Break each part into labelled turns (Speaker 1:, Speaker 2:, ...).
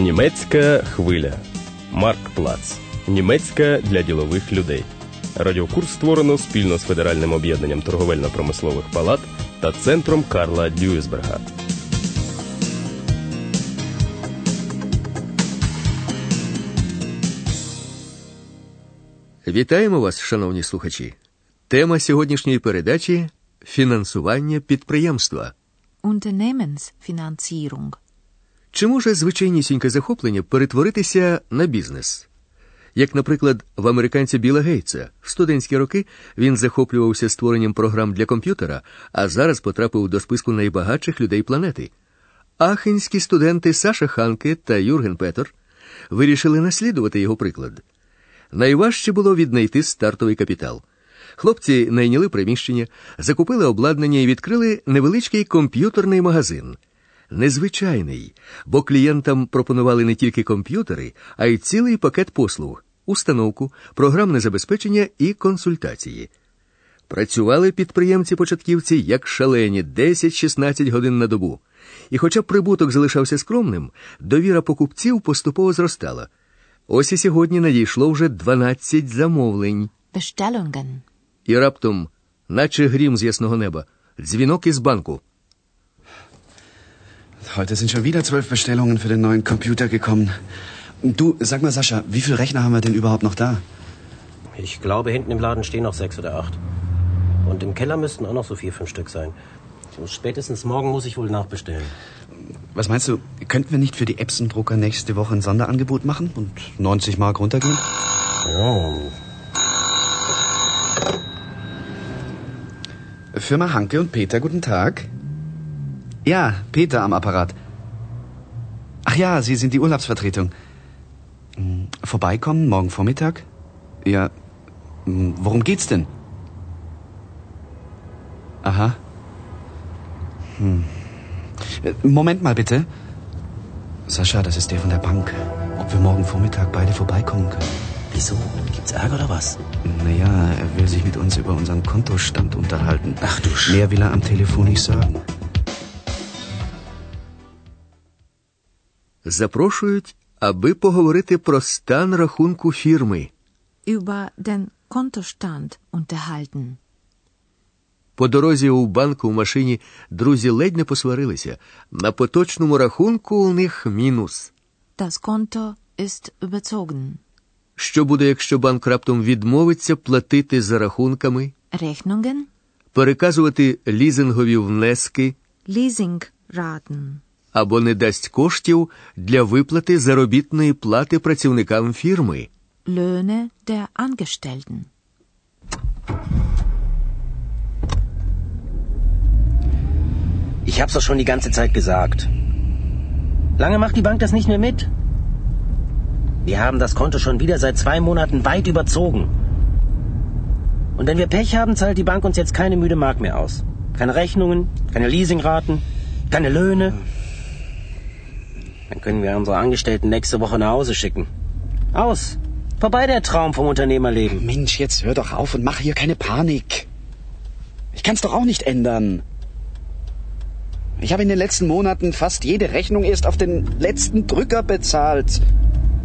Speaker 1: Німецька хвиля. Марк Плац. Німецька для ділових людей. Радіокурс створено спільно з Федеральним об'єднанням торговельно-промислових палат та центром Карла Дюйсберга.
Speaker 2: Вітаємо вас, шановні слухачі. Тема сьогоднішньої передачі фінансування підприємства.
Speaker 3: Unternehmensfinanzierung.
Speaker 2: Чи може звичайнісіньке захоплення перетворитися на бізнес? Як, наприклад, в американця Біла Гейтса в студентські роки він захоплювався створенням програм для комп'ютера, а зараз потрапив до списку найбагатших людей планети. Ахенські студенти Саша Ханке та Юрген Петер вирішили наслідувати його приклад. Найважче було віднайти стартовий капітал. Хлопці найняли приміщення, закупили обладнання і відкрили невеличкий комп'ютерний магазин. Незвичайний, бо клієнтам пропонували не тільки комп'ютери, а й цілий пакет послуг, установку, програмне забезпечення і консультації. Працювали підприємці-початківці як шалені 10-16 годин на добу. І хоча прибуток залишався скромним, довіра покупців поступово зростала. Ось і сьогодні надійшло вже 12 замовлень.
Speaker 3: Bestellungen.
Speaker 2: І раптом, наче грім з ясного неба, дзвінок із банку.
Speaker 4: Heute sind schon wieder zwölf Bestellungen für den neuen Computer gekommen. Du, sag mal, Sascha, wie viele Rechner haben wir denn überhaupt noch da?
Speaker 5: Ich glaube, hinten im Laden stehen noch sechs oder acht. Und im Keller müssten auch noch so vier, fünf Stück sein. Spätestens morgen muss ich wohl nachbestellen.
Speaker 4: Was meinst du, könnten wir nicht für die Epson-Drucker nächste Woche ein Sonderangebot machen und 90 Mark runtergehen?
Speaker 5: Ja,
Speaker 4: Firma Hanke und Peter, guten Tag. Ja, Peter am Apparat. Ach ja, Sie sind die Urlaubsvertretung. Hm, Vorbeikommen morgen Vormittag? Ja. hm, Worum geht's denn? Aha. Hm. Moment mal bitte. Sascha, das ist der von der Bank. Ob wir morgen Vormittag beide vorbeikommen können?
Speaker 5: wieso? Gibt's Ärger oder was?
Speaker 4: Naja, er will sich mit uns über unseren Kontostand unterhalten.
Speaker 5: Ach du Sch...
Speaker 4: Mehr will er am Telefon nicht sagen.
Speaker 2: Запрошують, аби поговорити про стан рахунку фірми.
Speaker 3: Über den Kontostand unterhalten.
Speaker 2: По дорозі у банку в машині друзі ледь не посварилися. На поточному рахунку у них мінус.
Speaker 3: Das Konto ist überzogen.
Speaker 2: Що буде, якщо банк раптом відмовиться платити за рахунками,
Speaker 3: Rechnungen,
Speaker 2: переказувати лізингові внески
Speaker 3: Leasingraten.
Speaker 2: або не дасть коштів для виплати заробітної плати працівникам фірми?
Speaker 3: Löhne der Angestellten.
Speaker 5: Ich hab's doch schon die ganze Zeit gesagt. Lange macht die Bank das nicht mehr mit. Wir haben das Konto schon wieder seit zwei Monaten weit überzogen. Und wenn wir Pech haben, zahlt die Bank uns jetzt keine müde Mark mehr aus. Keine Rechnungen, keine Leasingraten, keine Löhne. Dann können wir unsere Angestellten nächste Woche nach Hause schicken. Aus. Vorbei der Traum vom Unternehmerleben.
Speaker 4: Mensch, jetzt hör doch auf und mach hier keine Panik. Ich kann's doch auch nicht ändern. Ich habe in den letzten Monaten fast jede Rechnung erst auf den letzten Drücker bezahlt,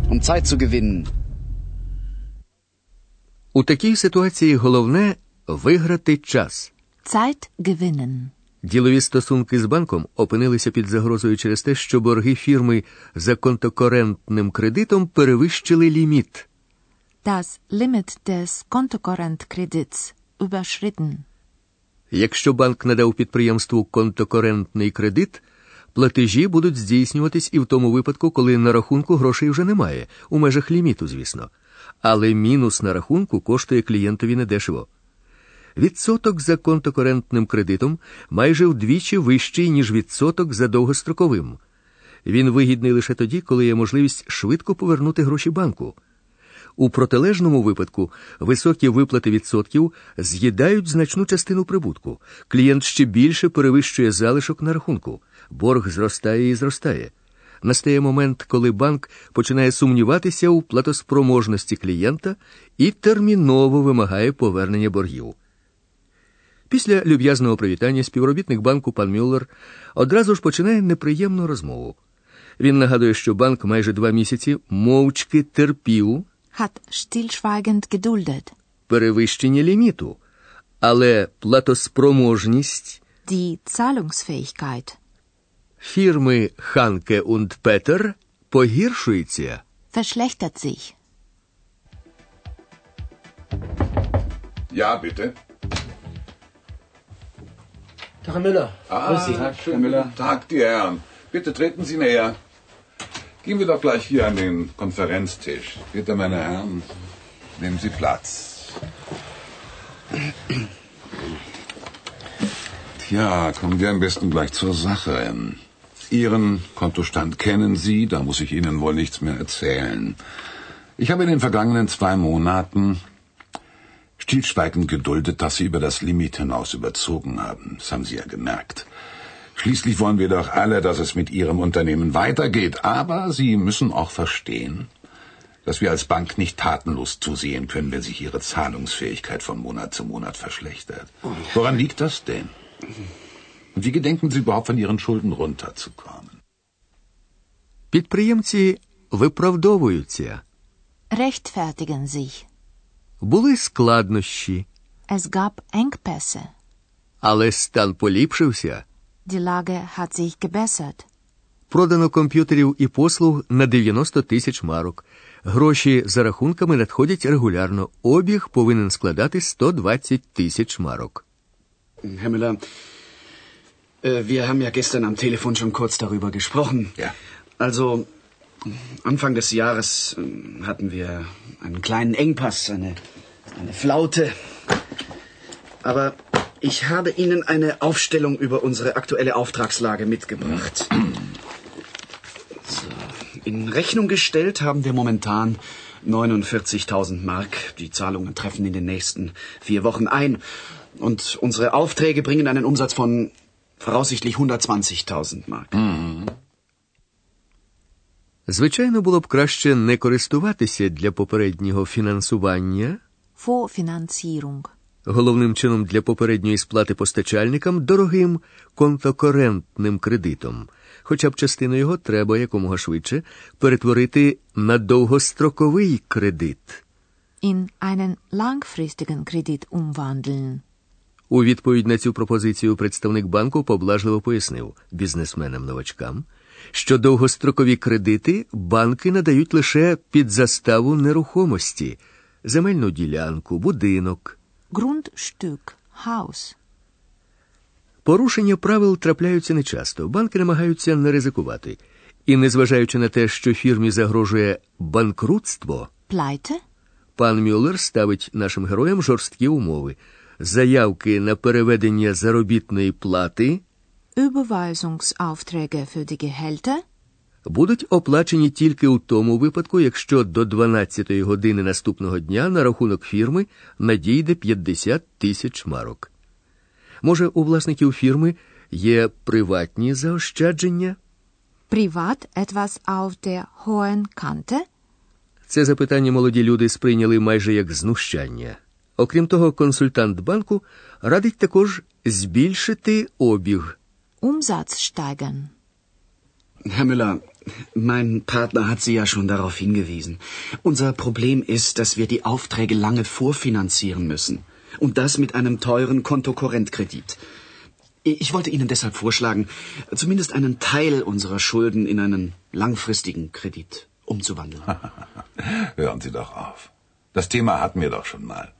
Speaker 4: um Zeit zu gewinnen.
Speaker 2: У такій ситуації головне виграти час.
Speaker 3: Zeit gewinnen.
Speaker 2: Ділові стосунки з банком опинилися під загрозою через те, що борги фірми за контокорентним кредитом перевищили ліміт.
Speaker 3: Das Limit des Kontokorrentkredits überschritten.
Speaker 2: Якщо банк надав підприємству контокорентний кредит, платежі будуть здійснюватись і в тому випадку, коли на рахунку грошей вже немає, у межах ліміту, звісно. Але мінус на рахунку коштує клієнтові недешево. Відсоток за контокорентним кредитом майже вдвічі вищий, ніж відсоток за довгостроковим. Він вигідний лише тоді, коли є можливість швидко повернути гроші банку. У протилежному випадку високі виплати відсотків з'їдають значну частину прибутку. Клієнт ще більше перевищує залишок на рахунку. Борг зростає і зростає. Настає момент, коли банк починає сумніватися у платоспроможності клієнта і терміново вимагає повернення боргів. Після люб'язного привітання співробітник банку пан Мюллер одразу ж починає неприємну розмову. Він нагадує, що банк майже два місяці мовчки терпів
Speaker 3: Hat stillschweigend geduldet.
Speaker 2: перевищення ліміту, але платоспроможність
Speaker 3: Die Zahlungsfähigkeit
Speaker 2: фірми Ханке und Петер погіршується.
Speaker 3: verschlechtert sich.
Speaker 6: Ja, bitte.
Speaker 5: Tag, Herr Müller.
Speaker 6: Ah,
Speaker 5: Grüß Sie.
Speaker 6: schönen Müller. Tag, die Herren. Bitte treten Sie näher. Gehen wir doch gleich hier an den Konferenztisch. Bitte, meine Herren, nehmen Sie Platz. Tja, kommen wir am besten gleich zur Sache. Ihren Kontostand kennen Sie, da muss ich Ihnen wohl nichts mehr erzählen. Ich habe in den vergangenen zwei Monaten stillschweigend geduldet, dass Sie über das Limit hinaus überzogen haben. Das haben Sie ja gemerkt. Schließlich wollen wir doch alle, dass es mit Ihrem Unternehmen weitergeht. Aber Sie müssen auch verstehen, dass wir als Bank nicht tatenlos zusehen können, wenn sich Ihre Zahlungsfähigkeit von Monat zu Monat verschlechtert. Woran liegt das denn? Und wie gedenken Sie überhaupt von Ihren Schulden runterzukommen?
Speaker 2: Підприємці виправдовуються.
Speaker 3: Rechtfertigen sich.
Speaker 2: Були складнощі,
Speaker 3: Es gab Engpässe.
Speaker 2: але стан поліпшився.
Speaker 3: Die Lage hat sich gebessert.
Speaker 2: Продано комп'ютерів і послуг на 90 тисяч марок. Гроші за рахунками надходять регулярно. Обіг повинен складати 120 тисяч марок.
Speaker 4: Herr Müller, äh, wir haben ja gestern am Telefon schon kurz darüber gesprochen.
Speaker 6: Ja.
Speaker 4: Also, Anfang des Jahres ähm, hatten wir einen kleinen Engpass, eine, eine Flaute. Aber ich habe Ihnen eine Aufstellung über unsere aktuelle Auftragslage mitgebracht. So. In Rechnung gestellt haben wir momentan 49.000 Mark. Die Zahlungen treffen in den nächsten vier Wochen ein. Und unsere Aufträge bringen einen Umsatz von voraussichtlich 120.000 Mark.
Speaker 2: Звичайно, було б краще не користуватися для попереднього фінансування, головним чином для попередньої сплати постачальникам, дорогим контокорентним кредитом. Хоча б частину його треба якомога швидше перетворити на довгостроковий кредит.
Speaker 3: In einen langfristigen Kredit umwandeln.
Speaker 2: У відповідь на цю пропозицію представник банку поблажливо пояснив бізнесменам-новачкам, що довгострокові кредити банки надають лише під заставу нерухомості, земельну ділянку, будинок.
Speaker 3: Grundstück, Haus.
Speaker 2: Порушення правил трапляються нечасто. Банки намагаються не ризикувати. І, незважаючи на те, що фірмі загрожує банкрутство,
Speaker 3: Pleite?
Speaker 2: пан Мюллер ставить нашим героям жорсткі умови. Заявки на переведення заробітної плати
Speaker 3: Überweisungsaufträge für die Gehälter?
Speaker 2: будуть оплачені тільки у тому випадку, якщо до 12-ї години наступного дня на рахунок фірми надійде 50 тисяч марок. Може, у власників фірми є приватні заощадження?
Speaker 3: Privat etwas auf der hohen Kante?
Speaker 2: Це запитання молоді люди сприйняли майже як знущання. Окрім того, консультант банку радить також збільшити обіг.
Speaker 3: Umsatz steigern.
Speaker 4: Herr Müller, mein Partner hat Sie ja schon darauf hingewiesen. Unser Problem ist, dass wir die Aufträge lange vorfinanzieren müssen. Und das mit einem teuren Kontokorrentkredit. Ich wollte Ihnen deshalb vorschlagen, zumindest einen Teil unserer Schulden in einen langfristigen Kredit umzuwandeln.
Speaker 6: Hören Sie doch auf. Das Thema hatten wir doch schon mal.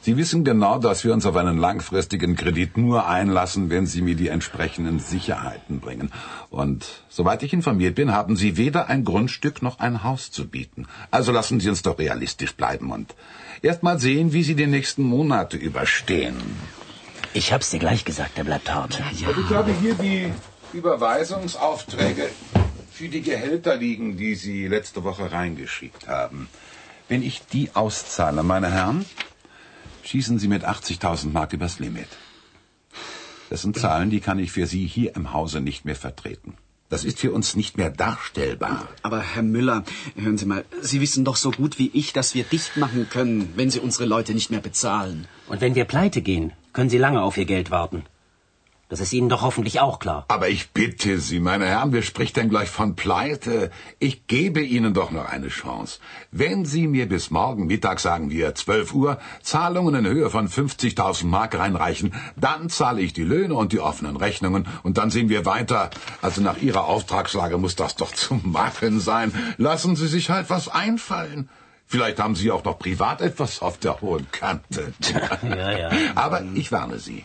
Speaker 6: Sie wissen genau, dass wir uns auf einen langfristigen Kredit nur einlassen, wenn Sie mir die entsprechenden Sicherheiten bringen. Und soweit ich informiert bin, haben Sie weder ein Grundstück noch ein Haus zu bieten. Also lassen Sie uns doch realistisch bleiben und erst mal sehen, wie Sie die nächsten Monate überstehen.
Speaker 5: Ich hab's dir gleich gesagt, der bleibt hart.
Speaker 6: Und ich habe hier die Überweisungsaufträge für die Gehälter liegen, die Sie letzte Woche reingeschickt haben. Wenn ich die auszahle, meine Herren, schießen Sie mit 80.000 Mark übers Limit. Das sind Zahlen, die kann ich für Sie hier im Hause nicht mehr vertreten. Das ist für uns nicht mehr darstellbar.
Speaker 4: Aber Herr Müller, hören Sie mal, Sie wissen doch so gut wie ich, dass wir dicht machen können, wenn Sie unsere Leute nicht mehr bezahlen.
Speaker 5: Und wenn wir pleite gehen, können Sie lange auf Ihr Geld warten. Das ist Ihnen doch hoffentlich auch klar.
Speaker 6: Aber ich bitte Sie, meine Herren, wer spricht denn gleich von Pleite? Ich gebe Ihnen doch noch eine Chance. Wenn Sie mir bis morgen Mittag, sagen wir 12 Uhr, Zahlungen in Höhe von 50.000 Mark reinreichen, dann zahle ich die Löhne und die offenen Rechnungen und dann sehen wir weiter. Also nach Ihrer Auftragslage muss das doch zu machen sein. Lassen Sie sich halt was einfallen. Vielleicht haben Sie auch noch privat etwas auf der hohen Kante.
Speaker 5: Ja, ja.
Speaker 6: Aber ich warne Sie.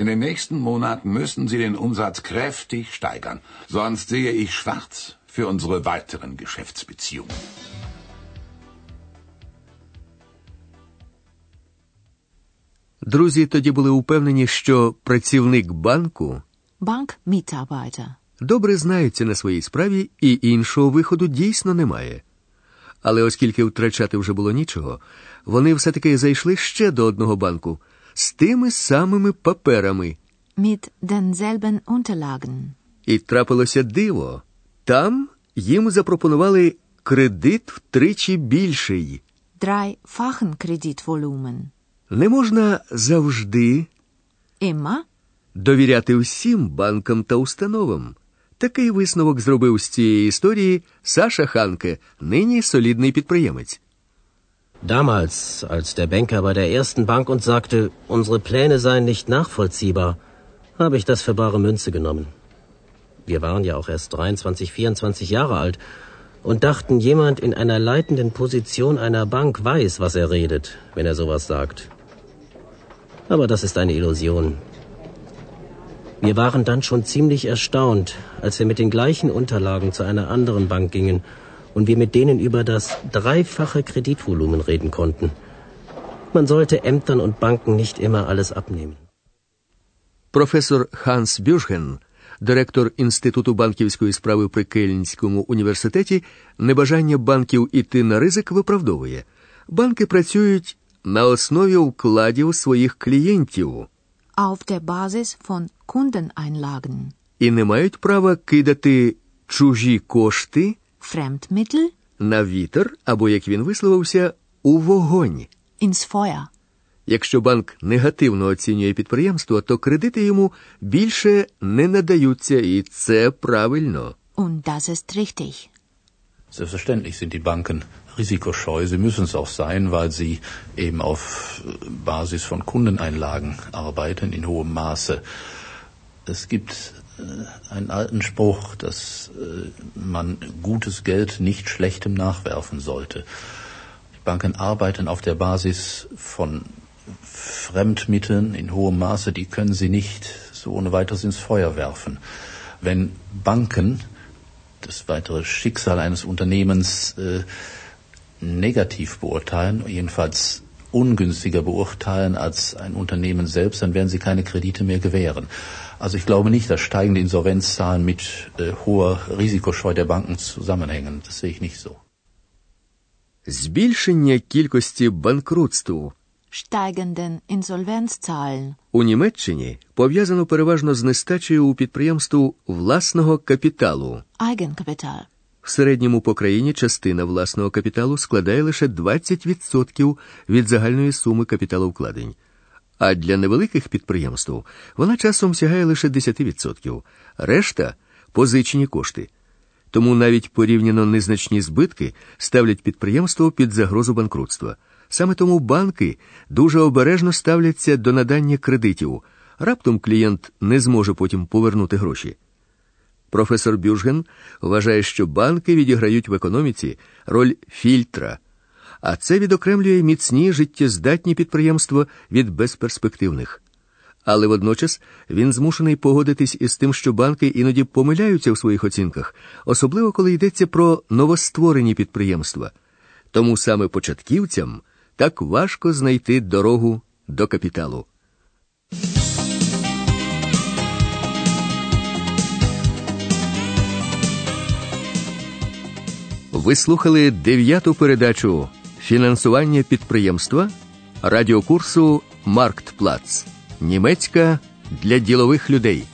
Speaker 6: In den nächsten Monaten müssen Sie den Umsatz kräftig steigern. Sonst sehe ich schwarz für unsere weiteren Geschäftsbeziehungen.
Speaker 2: Друзі тоді були упевнені, що працівник банку
Speaker 3: Bankmitarbeiter.
Speaker 2: добре знається на своїй справі і іншого виходу дійсно немає. Але оскільки втрачати вже було нічого, вони все-таки зайшли ще до одного банку з тими самими паперами.
Speaker 3: Mit denselben Unterlagen.
Speaker 2: І трапилося диво. Там їм запропонували кредит втричі більший.
Speaker 3: Dreifachen Kreditvolumen.
Speaker 2: Не можна завжди
Speaker 3: Immer
Speaker 2: довіряти всім банкам та установам. Такий висновок зробив з цієї історії Саша Ханке, нині солідний підприємець.
Speaker 5: Damals, als der Banker bei der ersten Bank uns sagte, unsere Pläne seien nicht nachvollziehbar, habe ich das für bare Münze genommen. Wir waren ja auch erst 23, 24 Jahre alt und dachten, jemand in einer leitenden Position einer Bank weiß, was er redet, wenn er sowas sagt. Aber das ist eine Illusion. Wir waren dann schon ziemlich erstaunt, als wir mit den gleichen Unterlagen zu einer anderen Bank gingen und wir mit denen über das dreifache Kreditvolumen reden konnten. Man sollte Ämtern und Banken nicht immer alles abnehmen.
Speaker 2: Професор Ханс Бюшген, директор Інституту банківської справи при Кельнському університеті, небажання банків іти на ризик виправдовує. Банки працюють на основі вкладів своїх клієнтів
Speaker 3: auf der Basis von Kundeneinlagen.
Speaker 2: і не мають права кидати чужі кошти
Speaker 3: Fremdmittel
Speaker 2: на вітер або, як він висловився, у вогонь.
Speaker 3: ins Feuer.
Speaker 2: Якщо банк негативно оцінює підприємство, то кредити йому більше не надаються, і це правильно.
Speaker 3: Und das ist richtig.
Speaker 7: Selbstverständlich sind die Banken risikoscheu. Sie müssen es auch sein, weil sie eben auf äh, Basis von Kundeneinlagen arbeiten in hohem Maße. Es gibt äh, einen alten Spruch, dass äh, man gutes Geld nicht schlechtem nachwerfen sollte. Die Banken arbeiten auf der Basis von Fremdmitteln in hohem Maße, die können sie nicht so ohne weiteres ins Feuer werfen. Wenn Banken das weitere Schicksal eines Unternehmens äh, negativ beurteilen, jedenfalls ungünstiger beurteilen als ein Unternehmen selbst, dann werden sie keine Kredite mehr gewähren. Also ich glaube nicht, dass steigende Insolvenzzahlen mit äh, hoher Risikoscheu der Banken zusammenhängen. Das sehe ich nicht so.
Speaker 2: Збільшення кількості банкрутств
Speaker 3: Steigenden Insolvenzzahlen.
Speaker 2: у Німеччині пов'язано переважно з нестачею у підприємству власного капіталу.
Speaker 3: Eigenkapital.
Speaker 2: В середньому по країні частина власного капіталу складає лише 20% від загальної суми капіталовкладень. А для невеликих підприємств вона часом сягає лише 10%. Решта позичені кошти. Тому навіть порівняно незначні збитки ставлять підприємство під загрозу банкрутства. Саме тому банки дуже обережно ставляться до надання кредитів. Раптом клієнт не зможе потім повернути гроші. Професор Бюжген вважає, що банки відіграють в економіці роль фільтра, а це відокремлює міцні життєздатні підприємства від безперспективних. Але водночас він змушений погодитись із тим, що банки іноді помиляються в своїх оцінках, особливо коли йдеться про новостворені підприємства. Тому саме початківцям так важко знайти дорогу до капіталу. Ви слухали дев'яту передачу Фінансування підприємства радіокурсу Марктплац. Німецька для ділових людей.